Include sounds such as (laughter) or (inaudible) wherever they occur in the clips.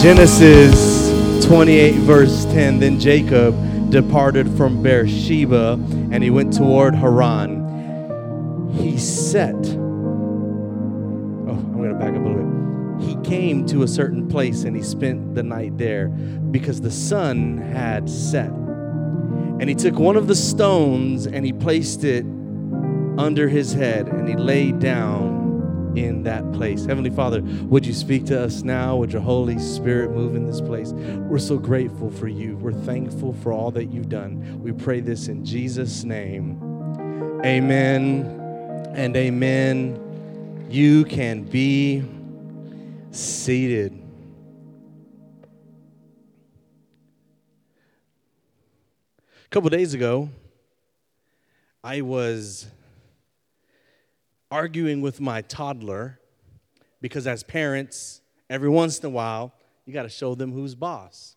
Genesis 28, verse 10 Then Jacob departed from Beersheba and he went toward Haran. He set, oh, I'm going to back up a little bit. He came to a certain place and he spent the night there because the sun had set. And he took one of the stones and he placed it under his head and he laid down in that place. Heavenly Father, would you speak to us now? Would your Holy Spirit move in this place? We're so grateful for you. We're thankful for all that you've done. We pray this in Jesus' name. Amen and amen. You can be seated. A couple days ago, I was arguing with my toddler because, as parents, every once in a while, you got to show them who's boss.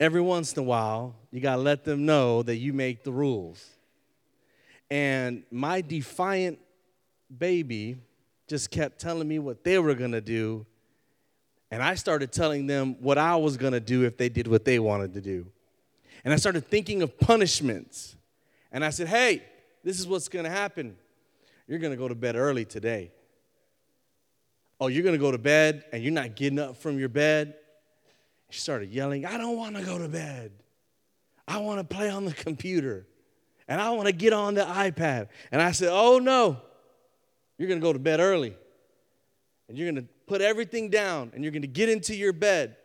Every once in a while, you got to let them know that you make the rules. And my defiant baby just kept telling me what they were going to do. And I started telling them what I was going to do if they did what they wanted to do. And I started thinking of punishments. And I said, hey, this is what's going to happen. You're going to go to bed early today. Oh, you're going to go to bed and you're not getting up from your bed? She started yelling, I don't want to go to bed. I want to play on the computer and I want to get on the iPad. And I said, Oh, no, you're going to go to bed early and you're going to put everything down and you're going to get into your bed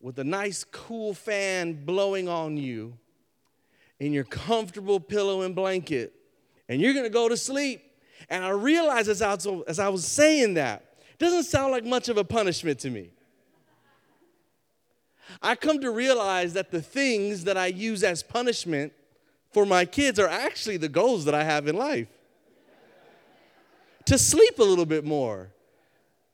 with a nice, cool fan blowing on you in your comfortable pillow and blanket and you're going to go to sleep. And I realized as I, was, as I was saying that, it doesn't sound like much of a punishment to me. I come to realize that the things that I use as punishment for my kids are actually the goals that I have in life. to sleep a little bit more,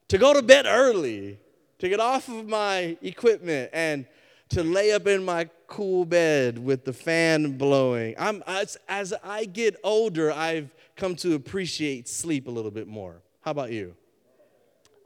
to go to bed early, to get off of my equipment and to lay up in my cool bed with the fan blowing. I'm, as, as I get older, I've come to appreciate sleep a little bit more. How about you?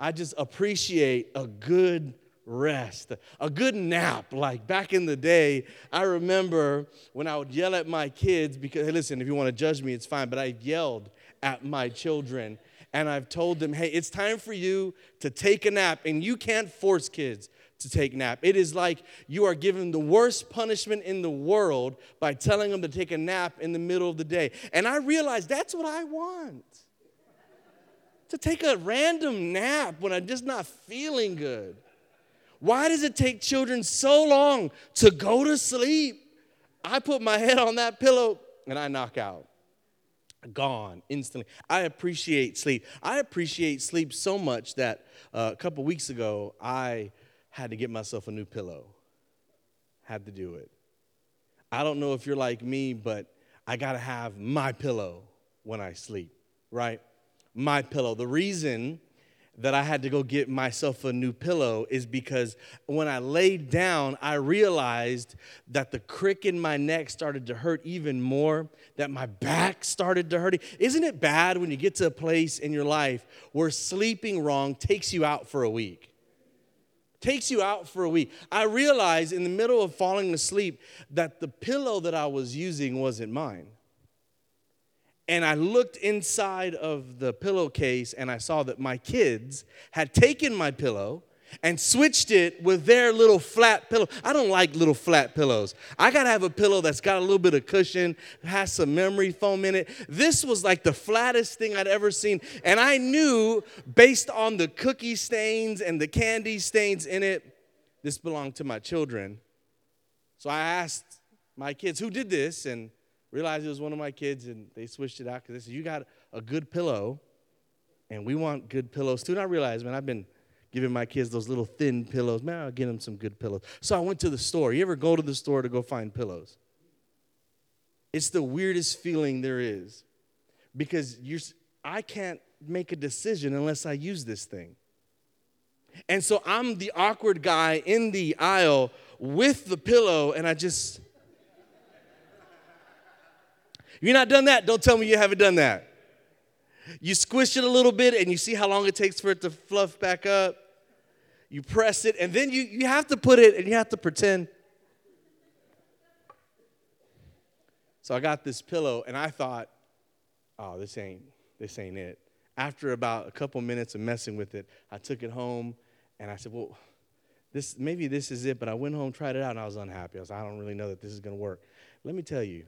I just appreciate a good rest, a good nap. Like back in the day, I remember when I would yell at my kids because, hey, listen, if you want to judge me, it's fine, but I yelled at my children and I've told them, hey, it's time for you to take a nap. And you can't force kids to take nap. It is like you are given the worst punishment in the world by telling them to take a nap in the middle of the day. And I realized that's what I want. To take a random nap when I'm just not feeling good. Why does it take children so long to go to sleep? I put my head on that pillow and I knock out. Gone instantly. I appreciate sleep. I appreciate sleep so much that uh, a couple weeks ago, I had to get myself a new pillow. Had to do it. I don't know if you're like me, but I got to have my pillow when I sleep, right? My pillow. The reason that I had to go get myself a new pillow is because when I laid down, I realized that the crick in my neck started to hurt even more, that my back started to hurt. Isn't it bad when you get to a place in your life where sleeping wrong takes you out for a week? Takes you out for a week. I realized in the middle of falling asleep that the pillow that I was using wasn't mine. And I looked inside of the pillowcase and I saw that my kids had taken my pillow and switched it with their little flat pillow. I don't like little flat pillows. I got to have a pillow that's got a little bit of cushion, has some memory foam in it. This was like the flattest thing I'd ever seen. And I knew based on the cookie stains and the candy stains in it, this belonged to my children. So I asked my kids, who did this? And realized it was one of my kids, and they switched it out because they said, You got a good pillow, and we want good pillows too. And I realized, man, I've been giving my kids those little thin pillows. Man, I'll get them some good pillows. So I went to the store. You ever go to the store to go find pillows? It's the weirdest feeling there is because you're, I can't make a decision unless I use this thing. And so I'm the awkward guy in the aisle with the pillow, and I just. You're not done that? Don't tell me you haven't done that. You squish it a little bit and you see how long it takes for it to fluff back up. You press it, and then you, you have to put it and you have to pretend. So I got this pillow and I thought, oh, this ain't this ain't it. After about a couple minutes of messing with it, I took it home and I said, well, this maybe this is it, but I went home, tried it out, and I was unhappy. I was I don't really know that this is gonna work. Let me tell you,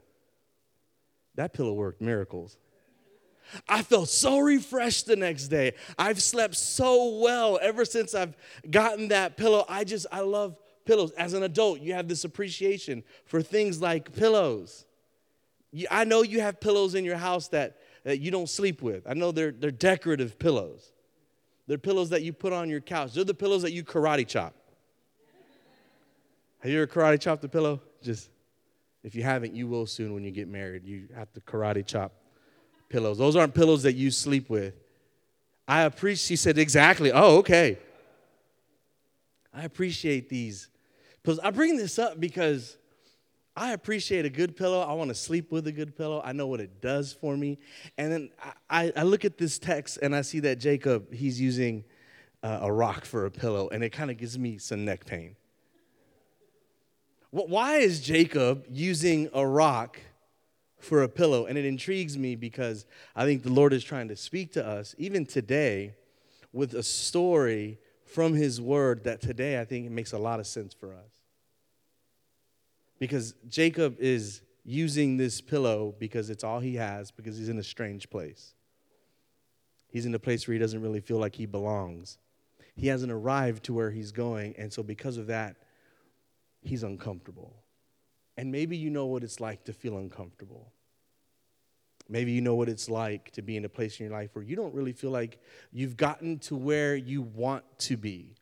that pillow worked miracles. I felt so refreshed the next day. I've slept so well ever since I've gotten that pillow. I just, I love pillows. As an adult, you have this appreciation for things like pillows. I know you have pillows in your house that, that you don't sleep with. I know they're, they're decorative pillows. They're pillows that you put on your couch. They're the pillows that you karate chop. Have you ever karate chopped a pillow? Just, if you haven't, you will soon when you get married. You have to karate chop pillows. Those aren't pillows that you sleep with. I appreciate, she said, exactly. Oh, okay. I appreciate these pillows. I bring this up because I appreciate a good pillow. I want to sleep with a good pillow. I know what it does for me. And then I, I look at this text and I see that Jacob, he's using uh, a rock for a pillow, and it kind of gives me some neck pain. Why is Jacob using a rock for a pillow. And it intrigues me because I think the Lord is trying to speak to us, even today, with a story from His Word that today I think it makes a lot of sense for us. Because Jacob is using this pillow because it's all he has, because he's in a strange place. He's in a place where he doesn't really feel like he belongs. He hasn't arrived to where he's going, and so because of that, he's uncomfortable. And maybe you know what it's like to feel uncomfortable. Maybe you know what it's like to be in a place in your life where you don't really feel like you've gotten to where you want to be.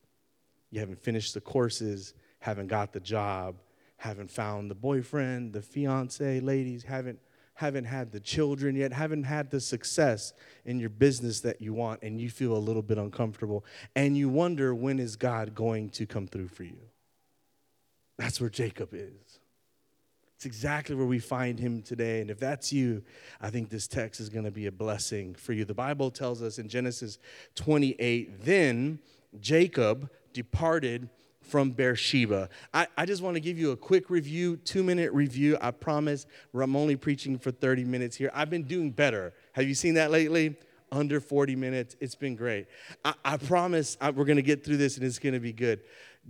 You haven't finished the courses, haven't got the job, haven't found the boyfriend, the fiance, ladies, haven't haven't had the children yet, haven't had the success in your business that you want and you feel a little bit uncomfortable and you wonder when is God going to come through for you. That's where Jacob is. It's exactly where we find him today. And if that's you, I think this text is going to be a blessing for you. The Bible tells us in Genesis 28 then Jacob departed from Beersheba. I, I just want to give you a quick review, two minute review. I promise I'm only preaching for 30 minutes here. I've been doing better. Have you seen that lately? Under 40 minutes. It's been great. I, I promise I, we're going to get through this and it's going to be good.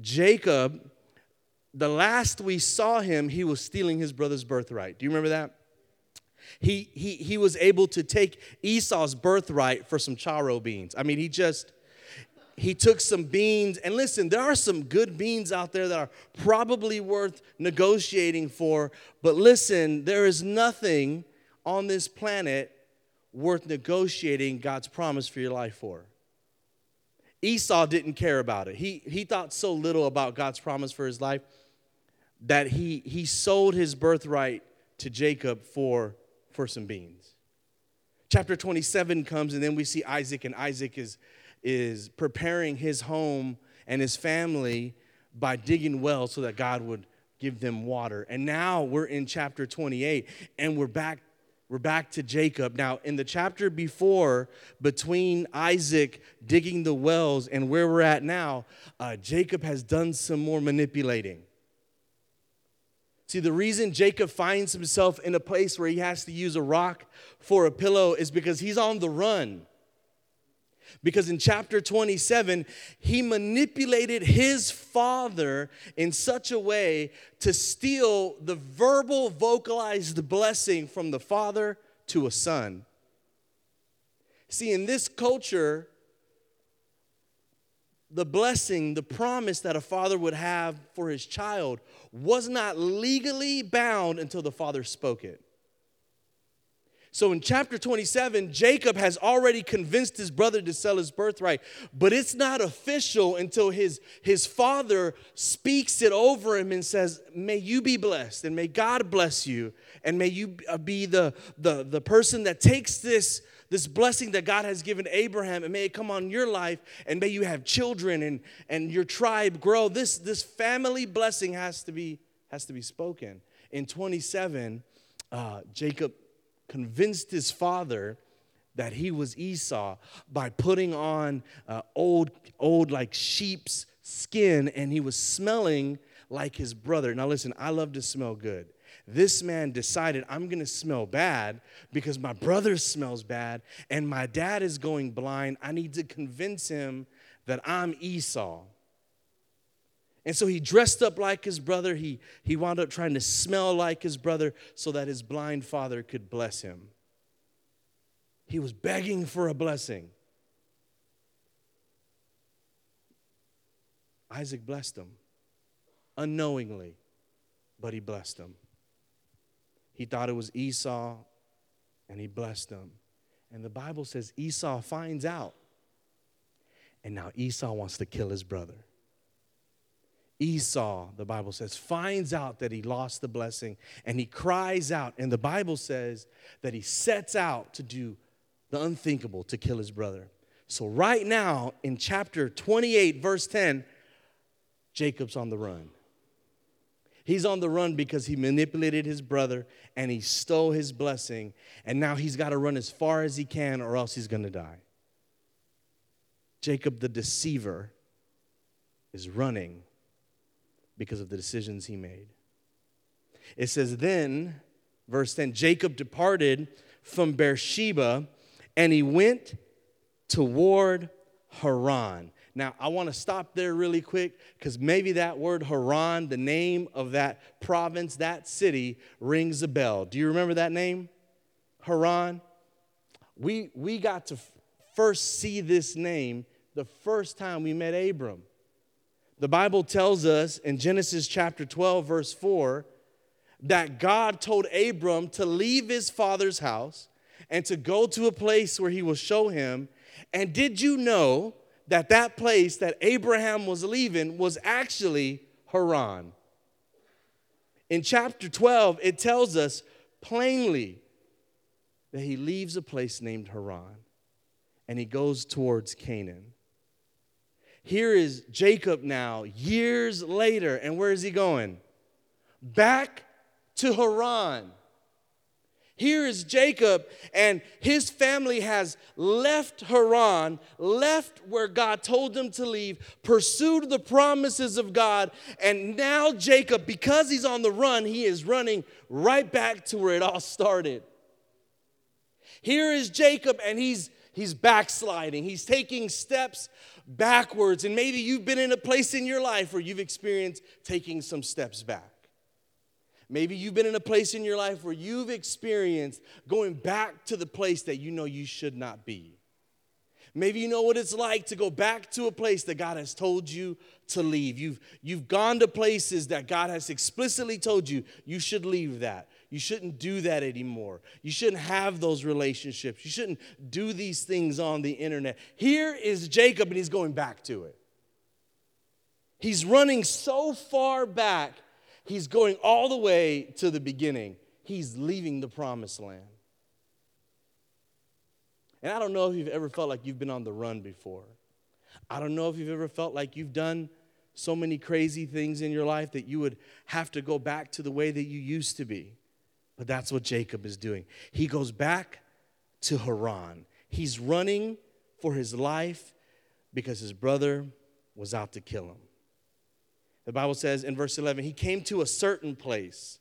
Jacob the last we saw him, he was stealing his brother's birthright. Do you remember that? He, he, he was able to take Esau's birthright for some charro beans. I mean, he just, he took some beans. And listen, there are some good beans out there that are probably worth negotiating for. But listen, there is nothing on this planet worth negotiating God's promise for your life for. Esau didn't care about it. He, he thought so little about God's promise for his life that he, he sold his birthright to Jacob for, for some beans. Chapter 27 comes, and then we see Isaac, and Isaac is, is preparing his home and his family by digging wells so that God would give them water. And now we're in chapter 28, and we're back we're back to Jacob. Now, in the chapter before, between Isaac digging the wells and where we're at now, uh, Jacob has done some more manipulating. See, the reason Jacob finds himself in a place where he has to use a rock for a pillow is because he's on the run. Because in chapter 27, he manipulated his father in such a way to steal the verbal, vocalized blessing from the father to a son. See, in this culture, the blessing, the promise that a father would have for his child was not legally bound until the father spoke it. So in chapter 27, Jacob has already convinced his brother to sell his birthright, but it's not official until his, his father speaks it over him and says, May you be blessed, and may God bless you, and may you be the, the, the person that takes this this blessing that God has given Abraham, and may it come on your life, and may you have children and, and your tribe grow. This, this family blessing has to be, has to be spoken. In 27, uh, Jacob convinced his father that he was Esau by putting on uh, old, old like sheep's skin and he was smelling like his brother. Now, listen, I love to smell good. This man decided, I'm gonna smell bad because my brother smells bad and my dad is going blind. I need to convince him that I'm Esau. And so he dressed up like his brother. He, he wound up trying to smell like his brother so that his blind father could bless him. He was begging for a blessing. Isaac blessed him unknowingly, but he blessed him. He thought it was Esau, and he blessed him. And the Bible says Esau finds out. And now Esau wants to kill his brother. Esau, the Bible says, finds out that he lost the blessing and he cries out. And the Bible says that he sets out to do the unthinkable to kill his brother. So, right now in chapter 28, verse 10, Jacob's on the run. He's on the run because he manipulated his brother and he stole his blessing, and now he's got to run as far as he can or else he's going to die. Jacob the deceiver is running because of the decisions he made. It says, Then, verse 10 Jacob departed from Beersheba and he went toward Haran. Now, I want to stop there really quick because maybe that word Haran, the name of that province, that city, rings a bell. Do you remember that name? Haran? We, we got to f- first see this name the first time we met Abram. The Bible tells us in Genesis chapter 12, verse 4, that God told Abram to leave his father's house and to go to a place where he will show him. And did you know that that place that Abraham was leaving was actually Haran. In chapter 12, it tells us plainly that he leaves a place named Haran and he goes towards Canaan. Here is Jacob now, years later, and where is he going? Back to Haran. Here is Jacob, and his family has left Haran, left where God told them to leave, pursued the promises of God, and now Jacob, because he's on the run, he is running right back to where it all started. Here is Jacob, and he's he's backsliding. He's taking steps backwards, and maybe you've been in a place in your life where you've experienced taking some steps back. Maybe you've been in a place in your life where you've experienced going back to the place that you know you should not be. Maybe you know what it's like to go back to a place that God has told you to leave. You've, you've gone to places that God has explicitly told you you should leave that. You shouldn't do that anymore. You shouldn't have those relationships. You shouldn't do these things on the internet. Here is Jacob, and he's going back to it. He's running so far back He's going all the way to the beginning. He's leaving the promised land. And I don't know if you've ever felt like you've been on the run before. I don't know if you've ever felt like you've done so many crazy things in your life that you would have to go back to the way that you used to be. But that's what Jacob is doing. He goes back to Haran. He's running for his life because his brother was out to kill him. The Bible says in verse 11, he came to a certain place,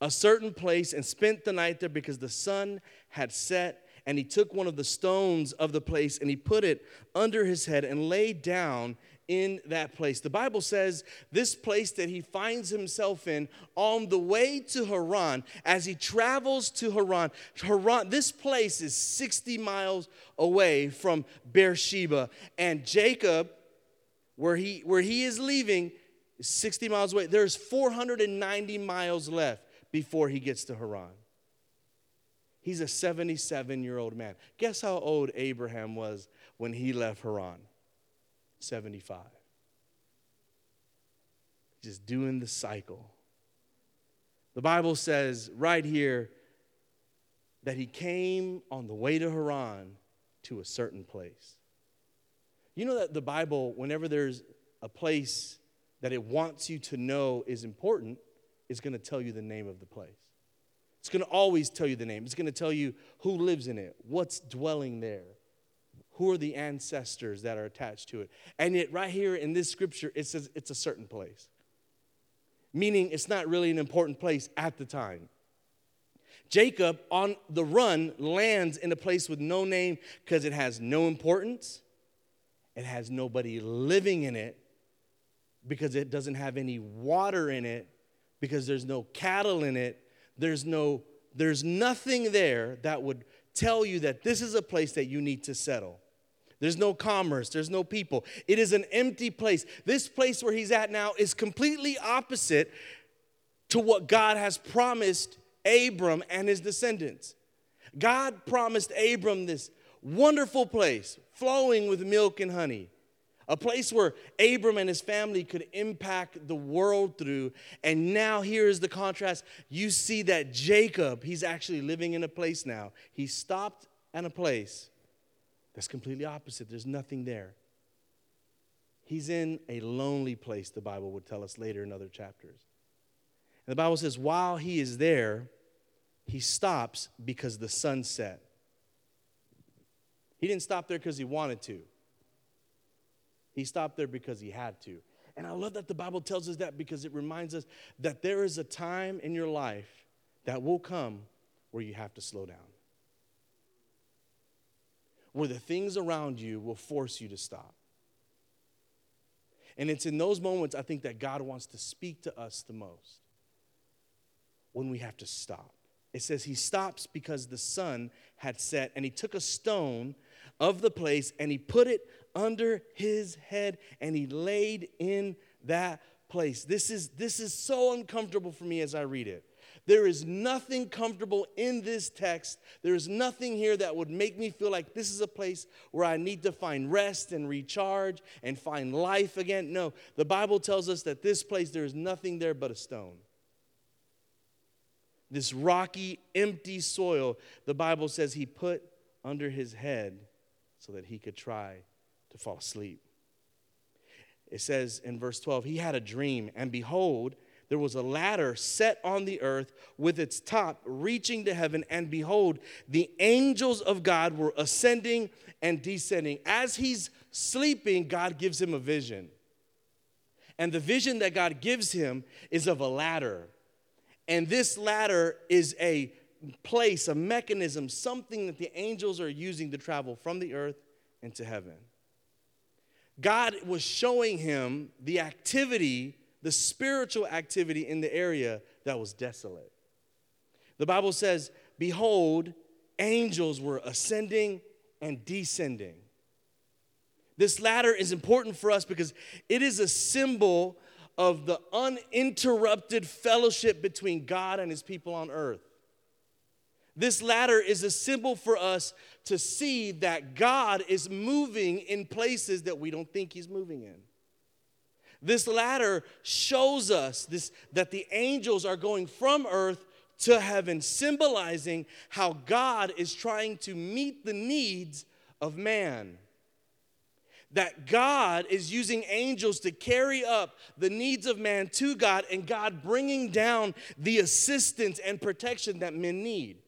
a certain place, and spent the night there because the sun had set. And he took one of the stones of the place and he put it under his head and lay down in that place. The Bible says this place that he finds himself in on the way to Haran, as he travels to Haran, Haran, this place is 60 miles away from Beersheba. And Jacob where he, where he is leaving is 60 miles away. There's 490 miles left before he gets to Haran. He's a 77 year old man. Guess how old Abraham was when he left Haran? 75. Just doing the cycle. The Bible says right here that he came on the way to Haran to a certain place. You know that the Bible, whenever there's a place that it wants you to know is important, is going to tell you the name of the place. It's going to always tell you the name. It's going to tell you who lives in it, what's dwelling there, who are the ancestors that are attached to it. And yet, right here in this scripture, it says it's a certain place, meaning it's not really an important place at the time. Jacob, on the run, lands in a place with no name because it has no importance, it has nobody living in it, because it doesn't have any water in it, because there's no cattle in it, there's no there's nothing there that would tell you that this is a place that you need to settle. There's no commerce, there's no people. It is an empty place. This place where he's at now is completely opposite to what God has promised Abram and his descendants. God promised Abram this wonderful place flowing with milk and honey a place where Abram and his family could impact the world through. And now here's the contrast. You see that Jacob, he's actually living in a place now. He stopped at a place that's completely opposite. There's nothing there. He's in a lonely place, the Bible would tell us later in other chapters. And the Bible says, while he is there, he stops because the sun set. He didn't stop there because he wanted to. He stopped there because he had to. And I love that the Bible tells us that because it reminds us that there is a time in your life that will come where you have to slow down. Where the things around you will force you to stop. And it's in those moments, I think, that God wants to speak to us the most. When we have to stop. It says he stops because the sun had set, and he took a stone of the place and he put it under his head and he laid in that place. This is, this is so uncomfortable for me as I read it. There is nothing comfortable in this text. There is nothing here that would make me feel like this is a place where I need to find rest and recharge and find life again. No, the Bible tells us that this place, there is nothing there but a stone. This rocky, empty soil, the Bible says he put under his head so that he could try to fall asleep. It says in verse 12, he had a dream, and behold, there was a ladder set on the earth with its top reaching to heaven, and behold, the angels of God were ascending and descending. As he's sleeping, God gives him a vision. And the vision that God gives him is of a ladder. And this ladder is a place, a mechanism, something that the angels are using to travel from the earth into heaven. God was showing him the activity, the spiritual activity in the area that was desolate. The Bible says, Behold, angels were ascending and descending. This ladder is important for us because it is a symbol of the uninterrupted fellowship between God and his people on earth. This ladder is a symbol for us to see that God is moving in places that we don't think He's moving in. This ladder shows us this, that the angels are going from earth to heaven, symbolizing how God is trying to meet the needs of man. That God is using angels to carry up the needs of man to God, and God bringing down the assistance and protection that men need.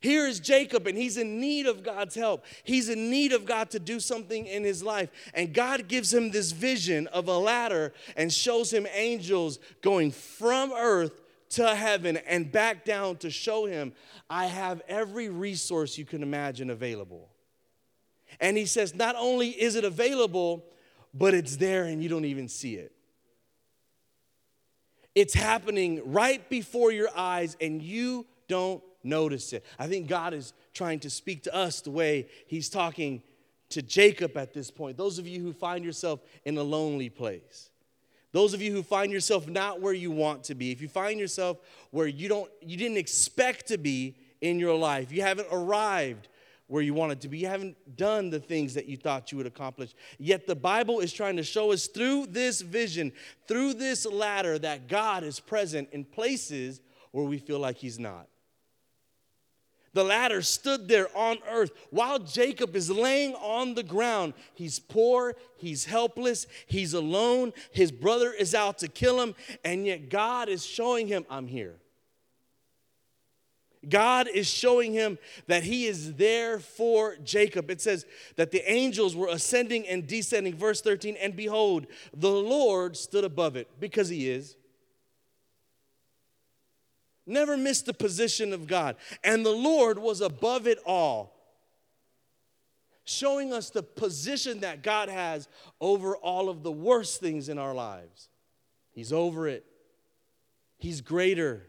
Here is Jacob, and he's in need of God's help. He's in need of God to do something in his life. And God gives him this vision of a ladder and shows him angels going from earth to heaven and back down to show him, I have every resource you can imagine available. And he says, not only is it available, but it's there and you don't even see it. It's happening right before your eyes and you don't notice it. I think God is trying to speak to us the way He's talking to Jacob at this point. Those of you who find yourself in a lonely place. Those of you who find yourself not where you want to be. If you find yourself where you don't you didn't expect to be in your life. You haven't arrived where you wanted to be. You haven't done the things that you thought you would accomplish. Yet the Bible is trying to show us through this vision, through this ladder, that God is present in places where we feel like He's not. The ladder stood there on earth while Jacob is laying on the ground. He's poor, he's helpless, he's alone. His brother is out to kill him, and yet God is showing him, I'm here. God is showing him that he is there for Jacob. It says that the angels were ascending and descending. Verse 13, and behold, the Lord stood above it because he is. Never missed the position of God. And the Lord was above it all, showing us the position that God has over all of the worst things in our lives. He's over it, He's greater,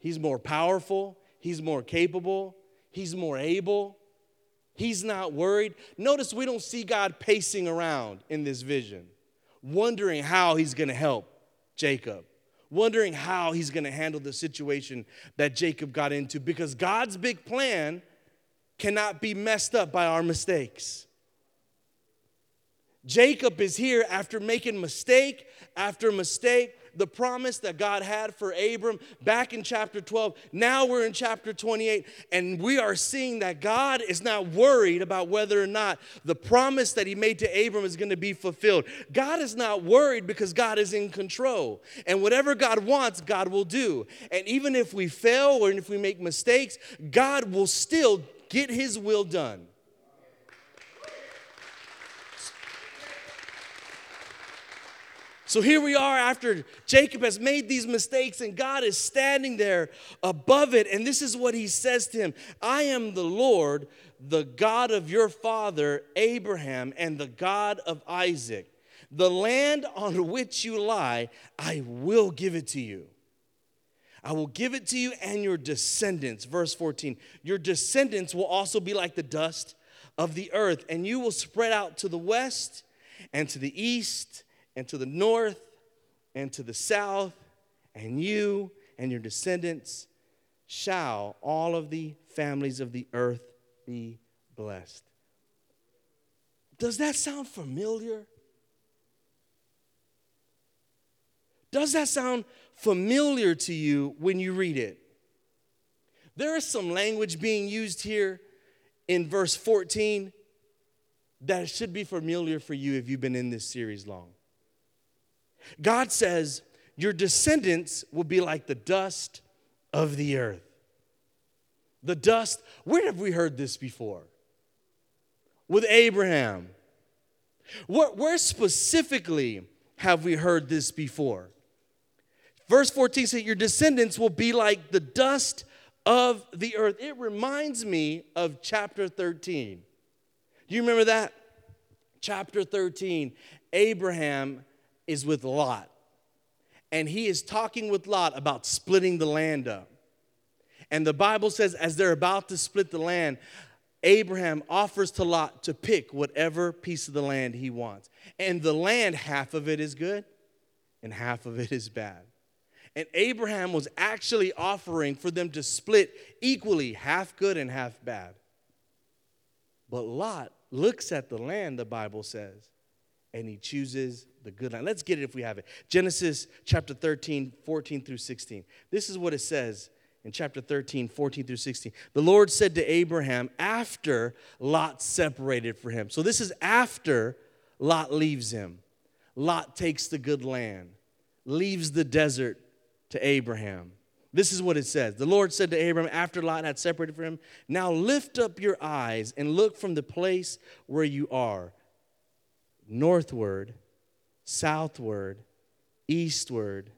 He's more powerful, He's more capable, He's more able. He's not worried. Notice we don't see God pacing around in this vision, wondering how He's gonna help Jacob wondering how he's going to handle the situation that Jacob got into because God's big plan cannot be messed up by our mistakes. Jacob is here after making mistake after mistake the promise that God had for Abram back in chapter 12. Now we're in chapter 28, and we are seeing that God is not worried about whether or not the promise that He made to Abram is going to be fulfilled. God is not worried because God is in control. And whatever God wants, God will do. And even if we fail or if we make mistakes, God will still get His will done. So here we are after Jacob has made these mistakes, and God is standing there above it. And this is what he says to him I am the Lord, the God of your father Abraham, and the God of Isaac. The land on which you lie, I will give it to you. I will give it to you and your descendants. Verse 14 Your descendants will also be like the dust of the earth, and you will spread out to the west and to the east and to the north and to the south, and you and your descendants shall all of the families of the earth be blessed. Does that sound familiar? Does that sound familiar to you when you read it? There is some language being used here in verse 14 that should be familiar for you if you've been in this series long. God says, Your descendants will be like the dust of the earth. The dust, where have we heard this before? With Abraham. Where, where specifically have we heard this before? Verse 14 says, Your descendants will be like the dust of the earth. It reminds me of chapter 13. Do you remember that? Chapter 13, Abraham is with Lot. And he is talking with Lot about splitting the land up. And the Bible says, as they're about to split the land, Abraham offers to Lot to pick whatever piece of the land he wants. And the land, half of it is good and half of it is bad. And Abraham was actually offering for them to split equally, half good and half bad. But Lot looks at the land, the Bible says, and he chooses the good land. Let's get it if we have it. Genesis chapter 13, 14 through 16. This is what it says in chapter 13, 14 through 16. The Lord said to Abraham after Lot separated for him. So this is after Lot leaves him. Lot takes the good land, leaves the desert to Abraham. This is what it says. The Lord said to Abraham after Lot had separated from him, Now lift up your eyes and look from the place where you are northward, southward, eastward,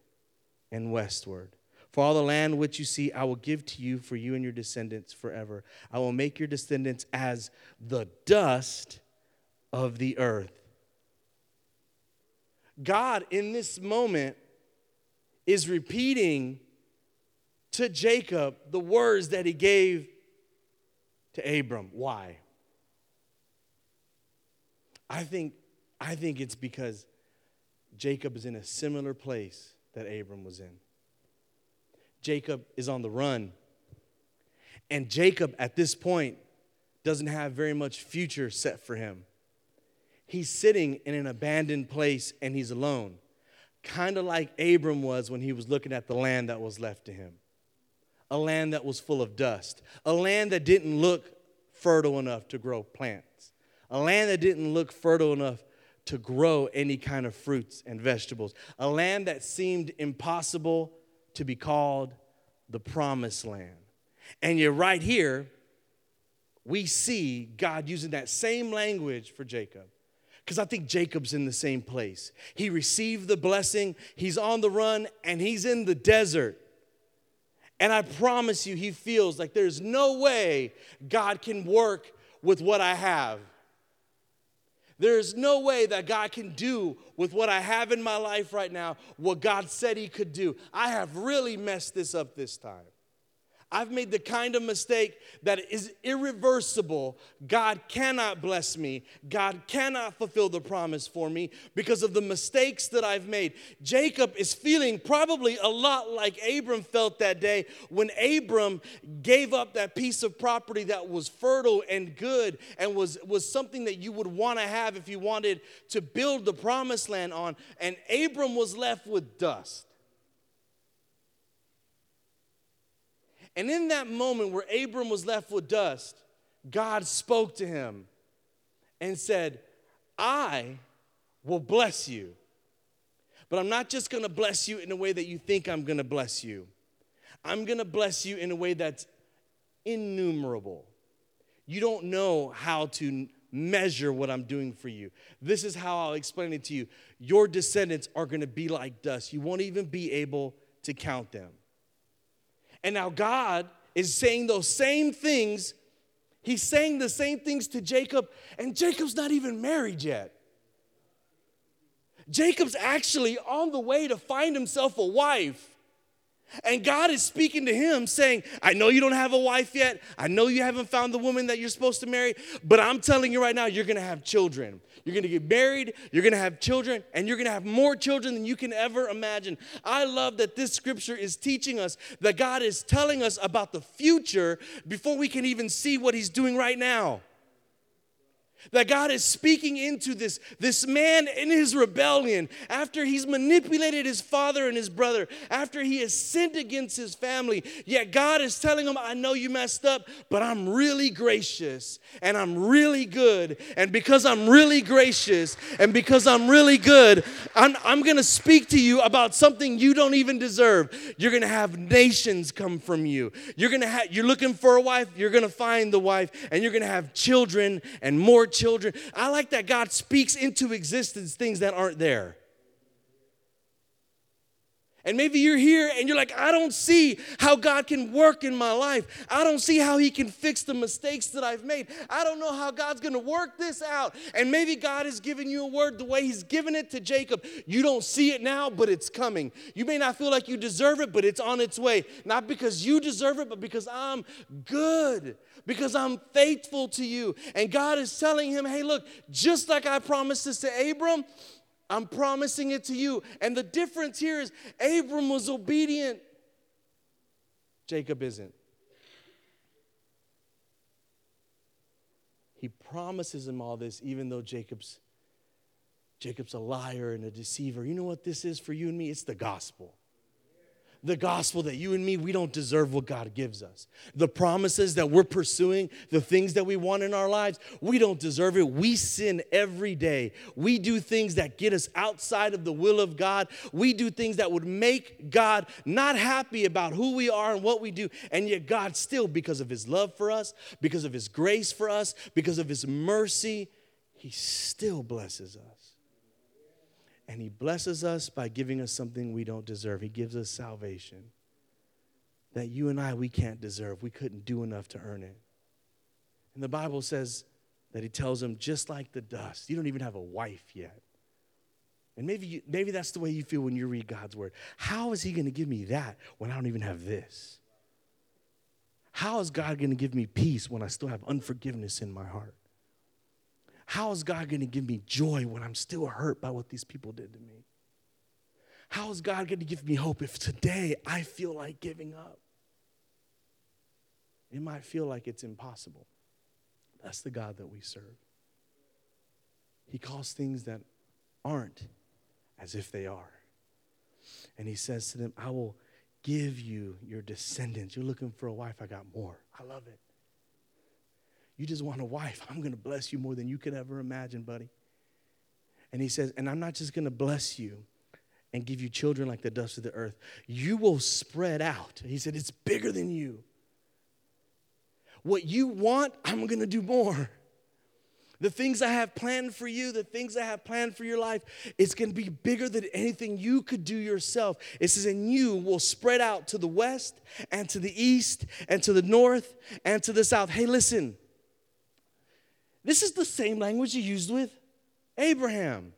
and westward. For all the land which you see, I will give to you for you and your descendants forever. I will make your descendants as the dust of the earth. God, in this moment, is repeating to Jacob the words that he gave to Abram. Why? I think I think it's because Jacob is in a similar place that Abram was in. Jacob is on the run. And Jacob, at this point, doesn't have very much future set for him. He's sitting in an abandoned place and he's alone, kind of like Abram was when he was looking at the land that was left to him a land that was full of dust, a land that didn't look fertile enough to grow plants, a land that didn't look fertile enough to grow any kind of fruits and vegetables. A land that seemed impossible to be called the promised land. And yet, right here, we see God using that same language for Jacob. Because I think Jacob's in the same place. He received the blessing, he's on the run, and he's in the desert. And I promise you, he feels like there's no way God can work with what I have. There's no way that God can do with what I have in my life right now what God said He could do. I have really messed this up this time. I've made the kind of mistake that is irreversible. God cannot bless me. God cannot fulfill the promise for me because of the mistakes that I've made. Jacob is feeling probably a lot like Abram felt that day when Abram gave up that piece of property that was fertile and good and was, was something that you would want to have if you wanted to build the promised land on. And Abram was left with dust. And in that moment where Abram was left with dust, God spoke to him and said, I will bless you. But I'm not just gonna bless you in a way that you think I'm gonna bless you. I'm gonna bless you in a way that's innumerable. You don't know how to measure what I'm doing for you. This is how I'll explain it to you. Your descendants are gonna be like dust, you won't even be able to count them. And now God is saying those same things. He's saying the same things to Jacob, and Jacob's not even married yet. Jacob's actually on the way to find himself a wife. And God is speaking to him saying, I know you don't have a wife yet. I know you haven't found the woman that you're supposed to marry, but I'm telling you right now, you're gonna have children. You're gonna get married, you're gonna have children, and you're gonna have more children than you can ever imagine. I love that this scripture is teaching us that God is telling us about the future before we can even see what He's doing right now. That God is speaking into this, this man in his rebellion, after he's manipulated his father and his brother, after he has sinned against his family. Yet God is telling him, I know you messed up, but I'm really gracious and I'm really good. And because I'm really gracious and because I'm really good, I'm, I'm gonna speak to you about something you don't even deserve. You're gonna have nations come from you. You're gonna have, you're looking for a wife, you're gonna find the wife, and you're gonna have children and more children. I like that God speaks into existence things that aren't there. And maybe you're here and you're like, I don't see how God can work in my life. I don't see how He can fix the mistakes that I've made. I don't know how God's gonna work this out. And maybe God is giving you a word the way He's given it to Jacob. You don't see it now, but it's coming. You may not feel like you deserve it, but it's on its way. Not because you deserve it, but because I'm good because I'm faithful to you. And God is telling him, hey, look, just like I promised this to Abram, I'm promising it to you. And the difference here is Abram was obedient, Jacob isn't. He promises him all this, even though Jacob's Jacob's a liar and a deceiver. You know what this is for you and me? It's the gospel the gospel that you and me, we don't deserve what God gives us. The promises that we're pursuing, the things that we want in our lives, we don't deserve it. We sin every day. We do things that get us outside of the will of God. We do things that would make God not happy about who we are and what we do. And yet, God still, because of His love for us, because of His grace for us, because of His mercy, He still blesses us. And He blesses us by giving us something we don't deserve. He gives us salvation that you and I, we can't deserve. We couldn't do enough to earn it. And the Bible says that He tells them, just like the dust, you don't even have a wife yet. And maybe, you, maybe that's the way you feel when you read God's word. How is He going to give me that when I don't even have this? How is God going to give me peace when I still have unforgiveness in my heart? How is God going to give me joy when I'm still hurt by what these people did to me? How is God going to give me hope if today I feel like giving up? It might feel like it's impossible. That's the God that we serve. He calls things that aren't as if they are. And he says to them, I will give you your descendants. You're looking for a wife, I got more. I love it. You just want a wife. I'm going to bless you more than you could ever imagine, buddy. And he says, And I'm not just going to bless you and give you children like the dust of the earth. You will spread out. He said, It's bigger than you. What you want, I'm gonna do more. The things I have planned for you, the things I have planned for your life, it's gonna be bigger than anything you could do yourself. It says, and you will spread out to the west and to the east and to the north and to the south. Hey, listen, this is the same language he used with Abraham.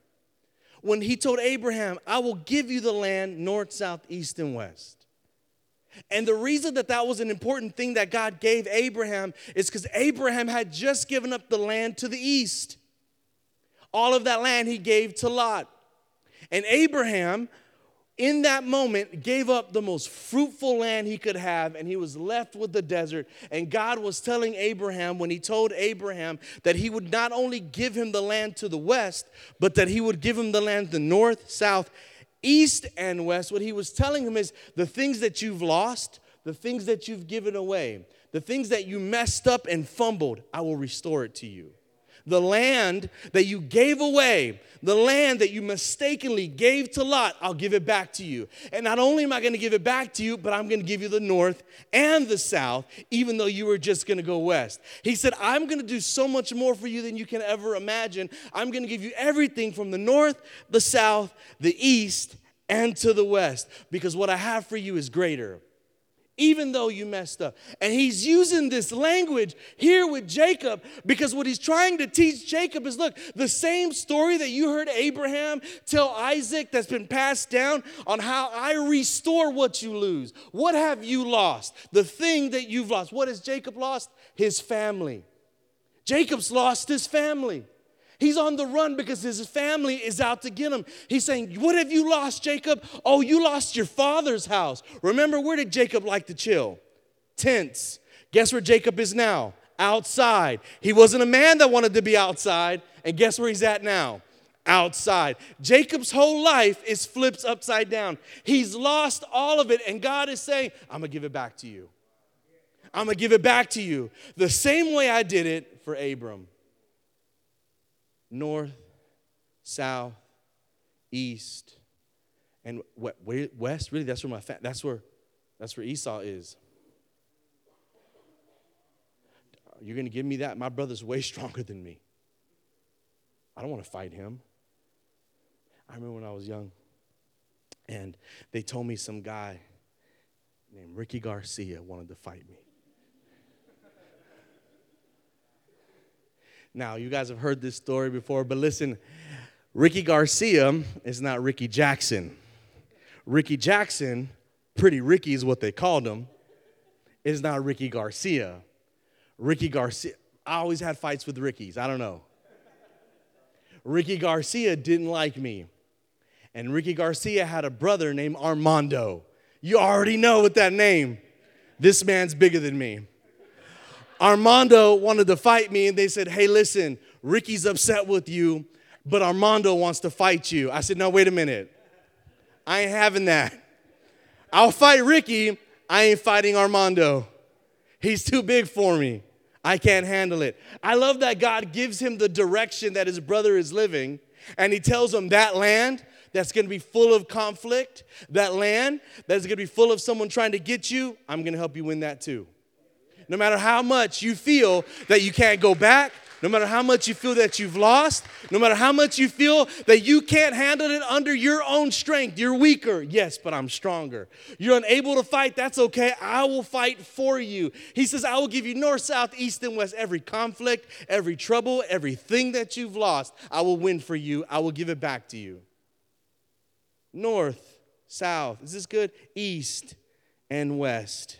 When he told Abraham, I will give you the land north, south, east, and west. And the reason that that was an important thing that God gave Abraham is because Abraham had just given up the land to the east. All of that land he gave to Lot. And Abraham, in that moment, gave up the most fruitful land he could have, and he was left with the desert. And God was telling Abraham, when he told Abraham that he would not only give him the land to the west, but that he would give him the land the north, south, east and west, what he was telling him is the things that you've lost, the things that you've given away, the things that you messed up and fumbled, I will restore it to you. The land that you gave away, the land that you mistakenly gave to Lot, I'll give it back to you. And not only am I going to give it back to you, but I'm going to give you the north and the south, even though you were just going to go west. He said, I'm going to do so much more for you than you can ever imagine. I'm going to give you everything from the north, the south, the east, and to the west, because what I have for you is greater even though you messed up. And he's using this language here with Jacob because what he's trying to teach Jacob is look, the same story that you heard Abraham tell Isaac that's been passed down on how I restore what you lose. What have you lost? The thing that you've lost. What has Jacob lost? His family. Jacob's lost his family. He's on the run because his family is out to get him. He's saying, What have you lost, Jacob? Oh, you lost your father's house. Remember, where did Jacob like to chill? Tents. Guess where Jacob is now? Outside. He wasn't a man that wanted to be outside. And guess where he's at now? Outside. Jacob's whole life is flipped upside down. He's lost all of it. And God is saying, I'm to give it back to you. I'm to give it back to you the same way I did it for Abram north, south, east, and west. Really, that's where my fa- that's where that's where Esau is. You're to give me that? My brother's way (laughs) stronger than me. I don't want to fight him. I remember when I was young, and they told me some guy named Ricky Garcia wanted to fight me. Now, you guys have heard this story before, but listen, Ricky Garcia is not Ricky Jackson. Ricky Jackson, Pretty Ricky is what they called him, is not Ricky Garcia. Ricky Garcia, I always had fights with Ricky's, I don't know. Ricky Garcia didn't like me. And Ricky Garcia had a brother named Armando. You already know what that name. This man's bigger than me. Armando wanted to fight me, and they said, Hey, listen, Ricky's upset with you, but Armando wants to fight you. I said, No, wait a minute. I ain't having that. I'll fight Ricky, I ain't fighting Armando. He's too big for me. I can't handle it. I love that God gives him the direction that his brother is living, and he tells him that land that's gonna be full of conflict, that land that's gonna be full of someone trying to get you, I'm gonna help you win that too no matter how much you feel that you can't go back, no matter how much you feel that you've lost, no matter how much you feel that you can't handle it under your own strength, you're weaker. Yes, but I'm stronger. You're unable to fight, that's okay. I will fight for you. He says, I will give you north, south, east, and west. Every conflict, every trouble, everything that you've lost, I will win for you. I will give it back to you. North, south, is this good? East and west.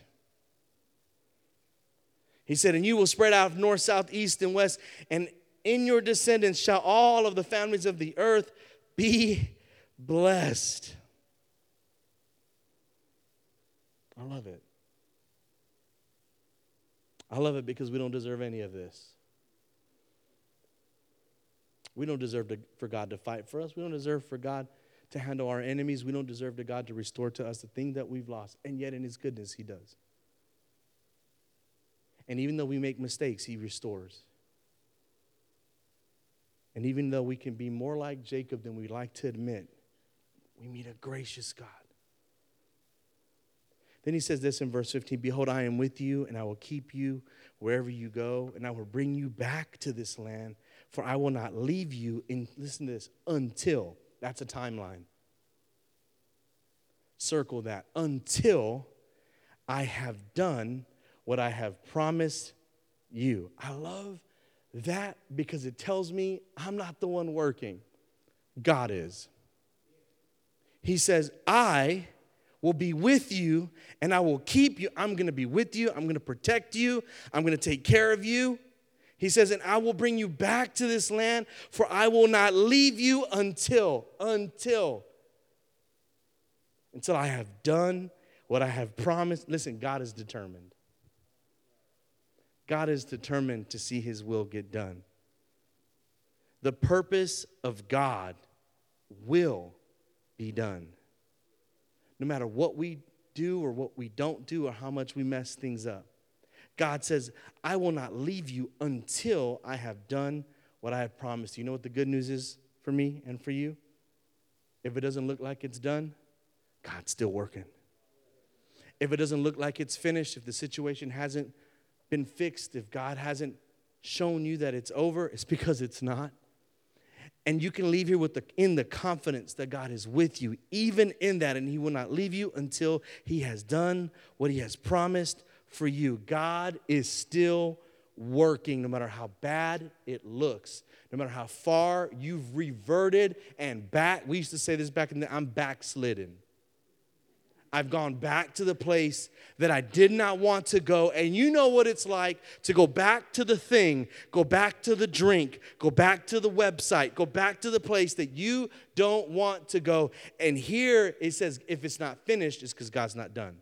He said, And you will spread out north, south, east, and west, and in your descendants shall all of the families of the earth be blessed. I love it. I love it because we don't deserve any of this. We don't deserve to, for God to fight for us. We don't deserve for God to handle our enemies. We don't deserve to God to restore to us the thing that we've lost. And yet, in His goodness, He does. And even though we make mistakes, He restores. And even though we can be more like Jacob than we like to admit, we meet a gracious God. Then he says this in verse 15 Behold, I am with you, and I will keep you wherever you go, and I will bring you back to this land, for I will not leave you in, listen to this, until, that's a timeline. Circle that, until I have done what I have promised you. I love that because it tells me I'm not the one working, God is. He says, I will be with you and I will keep you. I'm going to be with you. I'm going to protect you. I'm going to take care of you. He says, and I will bring you back to this land, for I will not leave you until, until, until I have done what I have promised. Listen, God is determined. God is determined to see his will get done. The purpose of God will be done. No matter what we do or what we don't do or how much we mess things up. God says, I will not leave you until I have done what I have promised. You know what the good news is for me and for you? If it doesn't look like it's done, God's still working. If it doesn't look like it's finished, if the situation hasn't been fixed, if God hasn't shown you that it's over, it's because it's not. And you can leave here with the, in the confidence that God is with you, even in that, and He will not leave you until He has done what He has promised for you. God is still working no matter how bad it looks, no matter how far you've reverted and back. We used to say this back in the I'm backslidden. I've gone back to the place that I did not want to go. And you know what it's like to go back to the thing, go back to the drink, go back to the website, go back to the place that you don't want to go. And here it says, if it's not finished, it's because God's not done.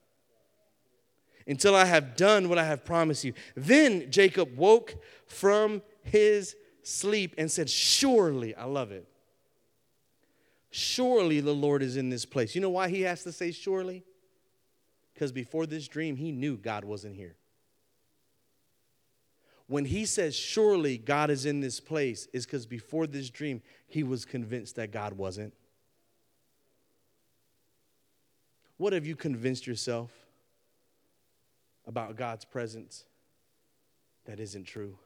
Until I have done what I have promised you. Then Jacob woke from his sleep and said, Surely, I love it. Surely the Lord is in this place. You know why he has to say surely? Because before this dream, he knew God wasn't here. When he says, Surely God is in this place, is because before this dream, he was convinced that God wasn't. What have you convinced yourself about God's presence that isn't true?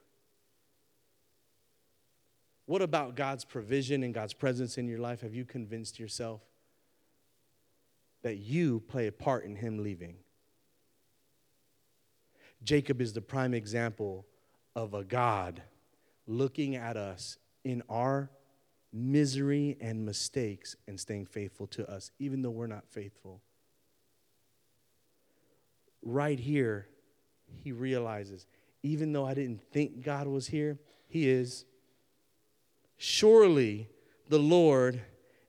What about God's provision and God's presence in your life? Have you convinced yourself that you play a part in Him leaving? Jacob is the prime example of a God looking at us in our misery and mistakes and staying faithful to us, even though we're not faithful. Right here, he realizes, even though I didn't think God was here, He is. Surely the Lord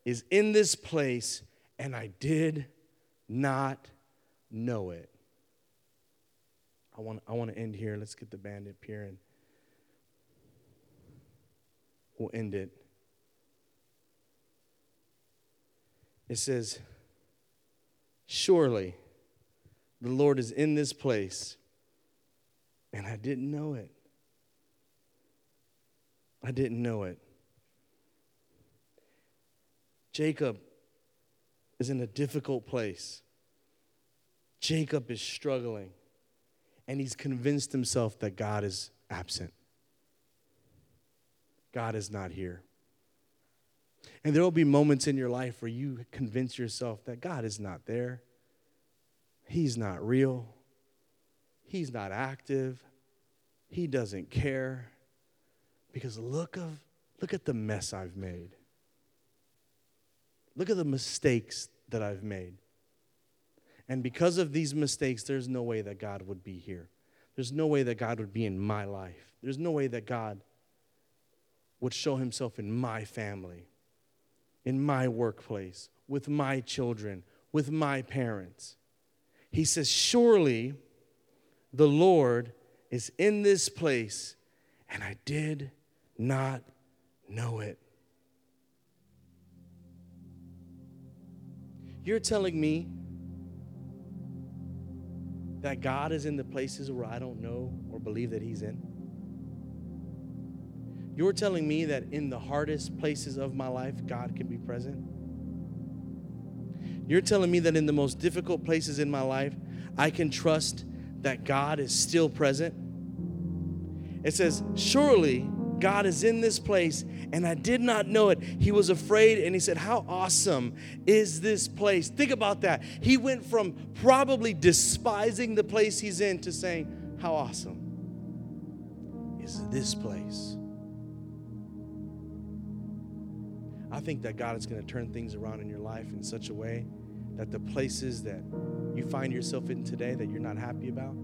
is in this place, and I did not know it. I want, I want to end here. Let's get the band up here and we'll end it. It says, Surely the Lord is in this place, and I didn't know it. I didn't know it. Jacob is in a difficult place. Jacob is struggling, and he's convinced himself that God is absent. God is not here. And there will be moments in your life where you convince yourself that God is not there. He's not real. He's not active. He doesn't care. Because look of look at the mess I've made. Look at the mistakes that I've made. And because of these mistakes, there's no way that God would be here. There's no way that God would be in my life. There's no way that God would show himself in my family, in my workplace, with my children, with my parents. He says, Surely the Lord is in this place, and I did not know it. You're telling me that God is in the places where I don't know or believe that He's in? You're telling me that in the hardest places of my life, God can be present? You're telling me that in the most difficult places in my life, I can trust that God is still present. It says, Surely God is in this place, and I did not know it. He was afraid, and he said, How awesome is this place? Think about that. He went from probably despising the place he's in to saying, How awesome is this place? I think that God is going to turn things around in your life in such a way that the places that you find yourself in today that you're not happy about,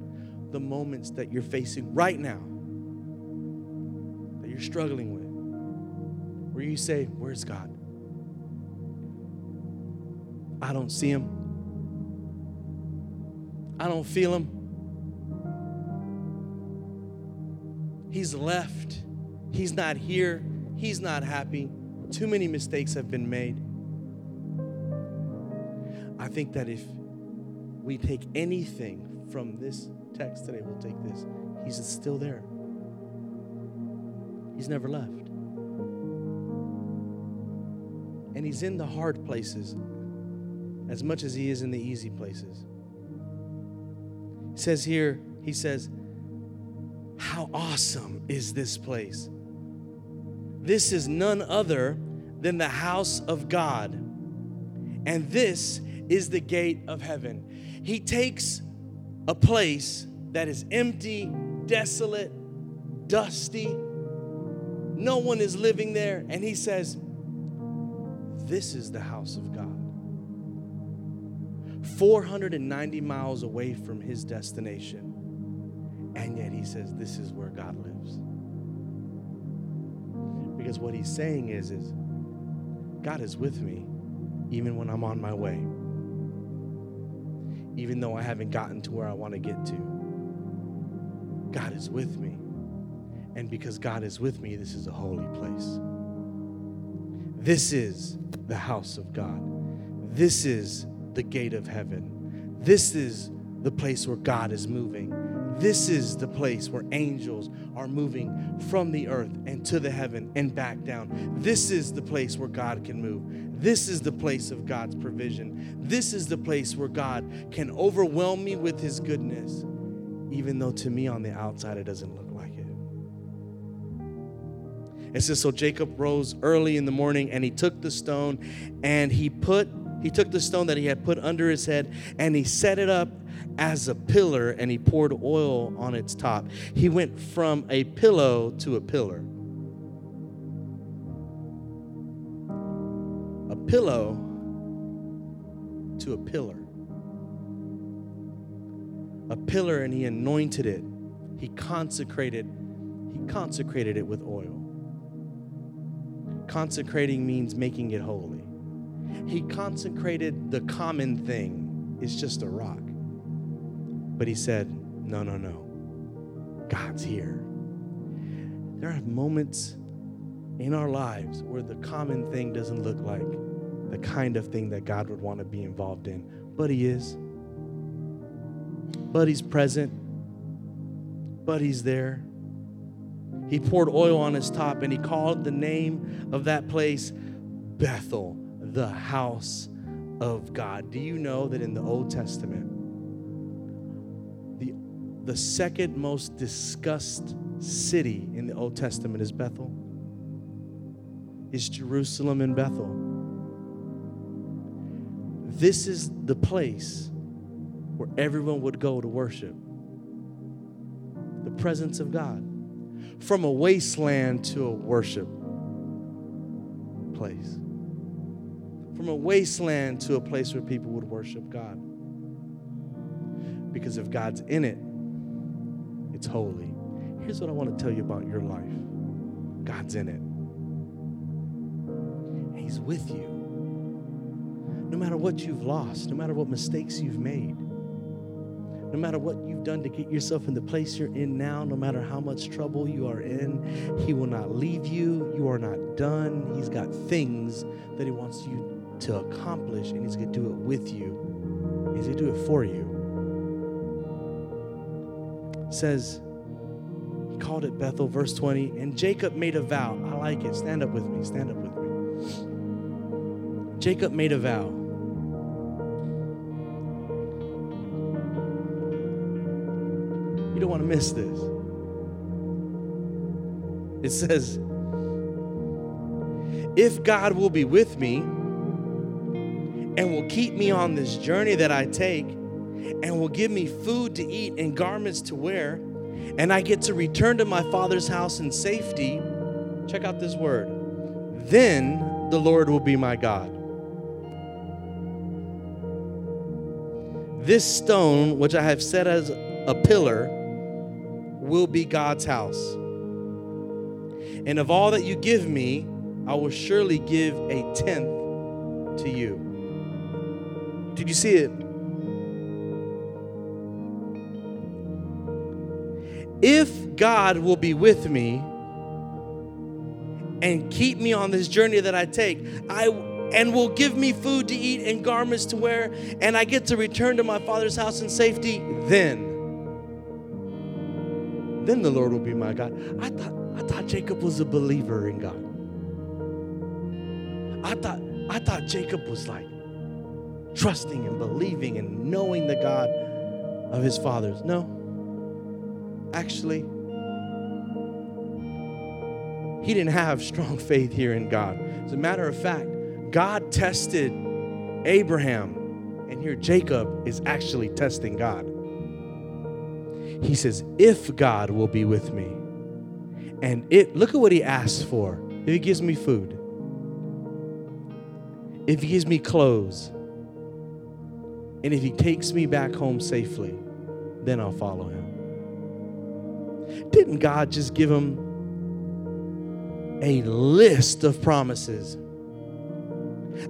the moments that you're facing right now, you're struggling with, where you say, Where's God? I don't see him. I don't feel him. He's left. He's not here. He's not happy. Too many mistakes have been made. I think that if we take anything from this text today, we'll take this. He's still there, He's never left. And He's in the hard places as much as He is in the easy places. He says here, He says, How awesome is this place! This is none other than the house of God. And this is the gate of heaven. He takes a place that is empty, desolate, dusty. No one is living there. And he says, This is the house of God. 490 miles away from his destination. And yet he says, This is where God lives. Because what he's saying is, is God is with me even when I'm on my way. Even though I haven't gotten to where I want to get to. God is with me. And because God is with me, this is a holy place. This is the house of God. This is the gate of heaven. This is the place where God is moving. This is the place where angels are moving from the earth and to the heaven and back down. This is the place where God can move. This is the place of God's provision. This is the place where God can overwhelm me with his goodness, even though to me on the outside it doesn't look like. It says, So Jacob rose early in the morning and he took the stone and he put he took the stone that he had put under his head and he set it up as a pillar and he poured oil on its top. He went from a pillow to a pillar. A pillow to a pillar. A pillar and he anointed it. He consecrated he consecrated it with oil. Consecrating means making it holy. He consecrated the common thing, it's just a rock. But he said, No, no, no. God's here. There are moments in our lives where the common thing doesn't look like the kind of thing that God would want to be involved in, but He is. But He's present, but He's there. He poured oil on his top and he called the name of that place Bethel, the house of God. Do you know that in the Old Testament, the, the second most discussed city in the Old Testament is Bethel? Is Jerusalem and Bethel. This is the place where everyone would go to worship the presence of God from a wasteland to a worship place. From a wasteland to a place where people would worship God. Because if God's in it, it's holy. Here's what I want to tell you about your life God's in it, He's with you. No matter what you've lost, no matter what mistakes you've made, no matter what you've done to get yourself in the place you're in now, no matter how much trouble you are in, He will not leave you. You are not done. He's got things that He wants you to accomplish, and He's going to do it with you. He's going to do it for you. It says, He called it Bethel, verse 20, and Jacob made a vow. I like it. Stand up with me. Stand up with me. Jacob made a vow. To miss this. It says, If God will be with me and will keep me on this journey that I take, and will give me food to eat and garments to wear, and I get to return to my father's house in safety, check out this word, then the Lord will be my God. This stone, which I have set as a pillar, will be God's house. And of all that you give me, I will surely give a tenth to you. Did you see it? If God will be with me and keep me on this journey that I take, I and will give me food to eat and garments to wear, and I get to return to my father's house in safety, then then the Lord will be my God. I thought I thought Jacob was a believer in God. I thought I thought Jacob was like trusting and believing and knowing the God of his fathers. No. Actually, he didn't have strong faith here in God. As a matter of fact, God tested Abraham, and here Jacob is actually testing God. He says, If God will be with me, and it, look at what he asks for. If he gives me food, if he gives me clothes, and if he takes me back home safely, then I'll follow him. Didn't God just give him a list of promises?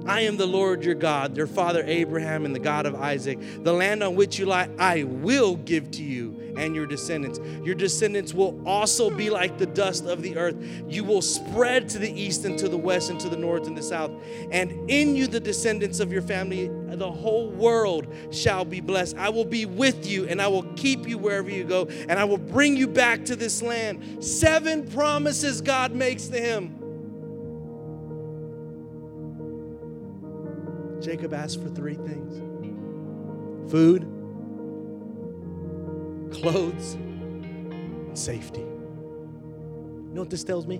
I am the Lord your God, your father Abraham, and the God of Isaac. The land on which you lie, I will give to you and your descendants. Your descendants will also be like the dust of the earth. You will spread to the east and to the west and to the north and the south. And in you, the descendants of your family, the whole world shall be blessed. I will be with you and I will keep you wherever you go and I will bring you back to this land. Seven promises God makes to him. Jacob asked for three things food, clothes, and safety. You know what this tells me?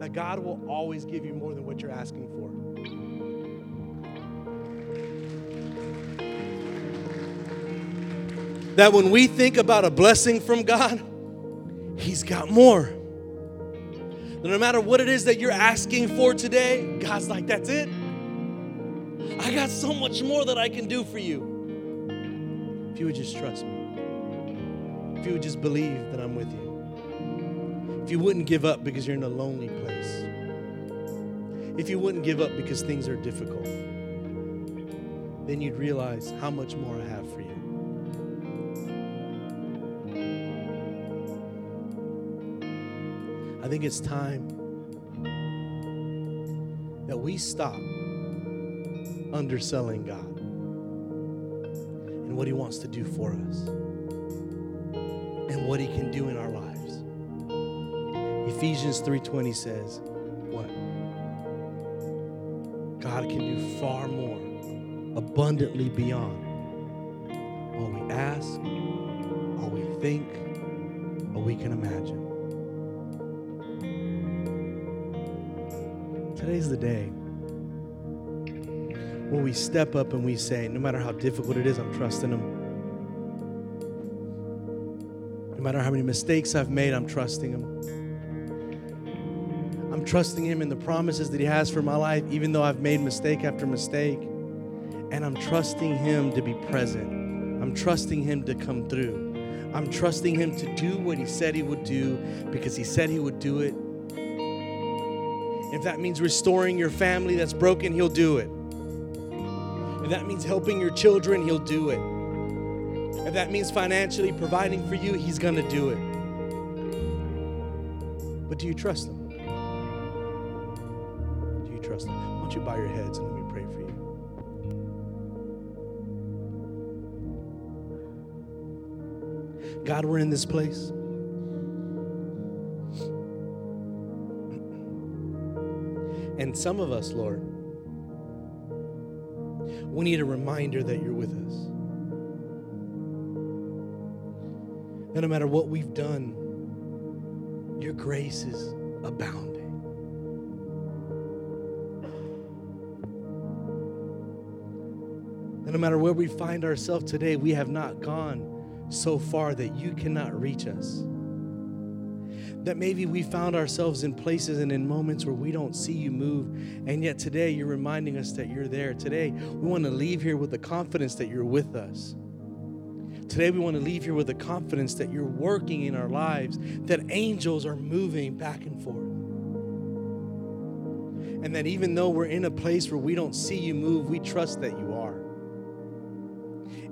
That God will always give you more than what you're asking for. That when we think about a blessing from God, He's got more. No matter what it is that you're asking for today, God's like, that's it. I got so much more that I can do for you. If you would just trust me, if you would just believe that I'm with you, if you wouldn't give up because you're in a lonely place, if you wouldn't give up because things are difficult, then you'd realize how much more I have for you. I think it's time that we stop underselling God and what He wants to do for us and what He can do in our lives. Ephesians 3:20 says, "What? God can do far more, abundantly beyond all we ask, all we think, all we can imagine." Today's the day when we step up and we say, no matter how difficult it is, I'm trusting Him. No matter how many mistakes I've made, I'm trusting Him. I'm trusting Him in the promises that He has for my life, even though I've made mistake after mistake. And I'm trusting Him to be present. I'm trusting Him to come through. I'm trusting Him to do what He said He would do because He said He would do it. If that means restoring your family that's broken, He'll do it. If that means helping your children, He'll do it. If that means financially providing for you, He's going to do it. But do you trust Him? Do you trust Him? Why don't you bow your heads and let me pray for you? God, we're in this place. And some of us, Lord, we need a reminder that you're with us. That no matter what we've done, your grace is abounding. That no matter where we find ourselves today, we have not gone so far that you cannot reach us. That maybe we found ourselves in places and in moments where we don't see you move, and yet today you're reminding us that you're there. Today, we want to leave here with the confidence that you're with us. Today, we want to leave here with the confidence that you're working in our lives, that angels are moving back and forth. And that even though we're in a place where we don't see you move, we trust that you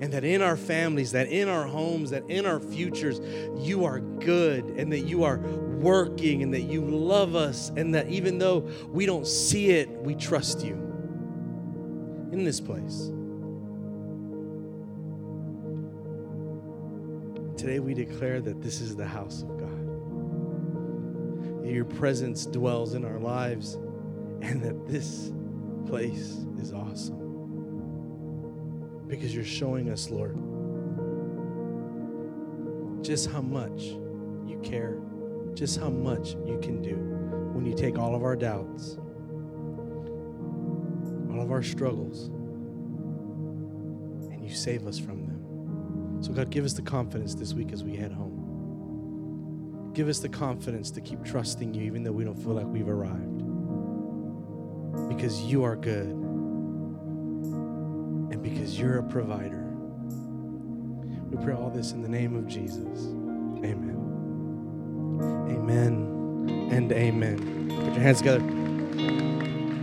and that in our families, that in our homes, that in our futures, you are good and that you are working and that you love us, and that even though we don't see it, we trust you in this place. Today we declare that this is the house of God. Your presence dwells in our lives, and that this place is awesome because you're showing us, Lord, just how much you care, just how much you can do when you take all of our doubts, all of our struggles, and you save us from them. So, God, give us the confidence this week as we head home. Give us the confidence to keep trusting you, even though we don't feel like we've arrived. Because you are good because you're a provider. We pray all this in the name of Jesus. Amen. Amen and amen. Put your hands together.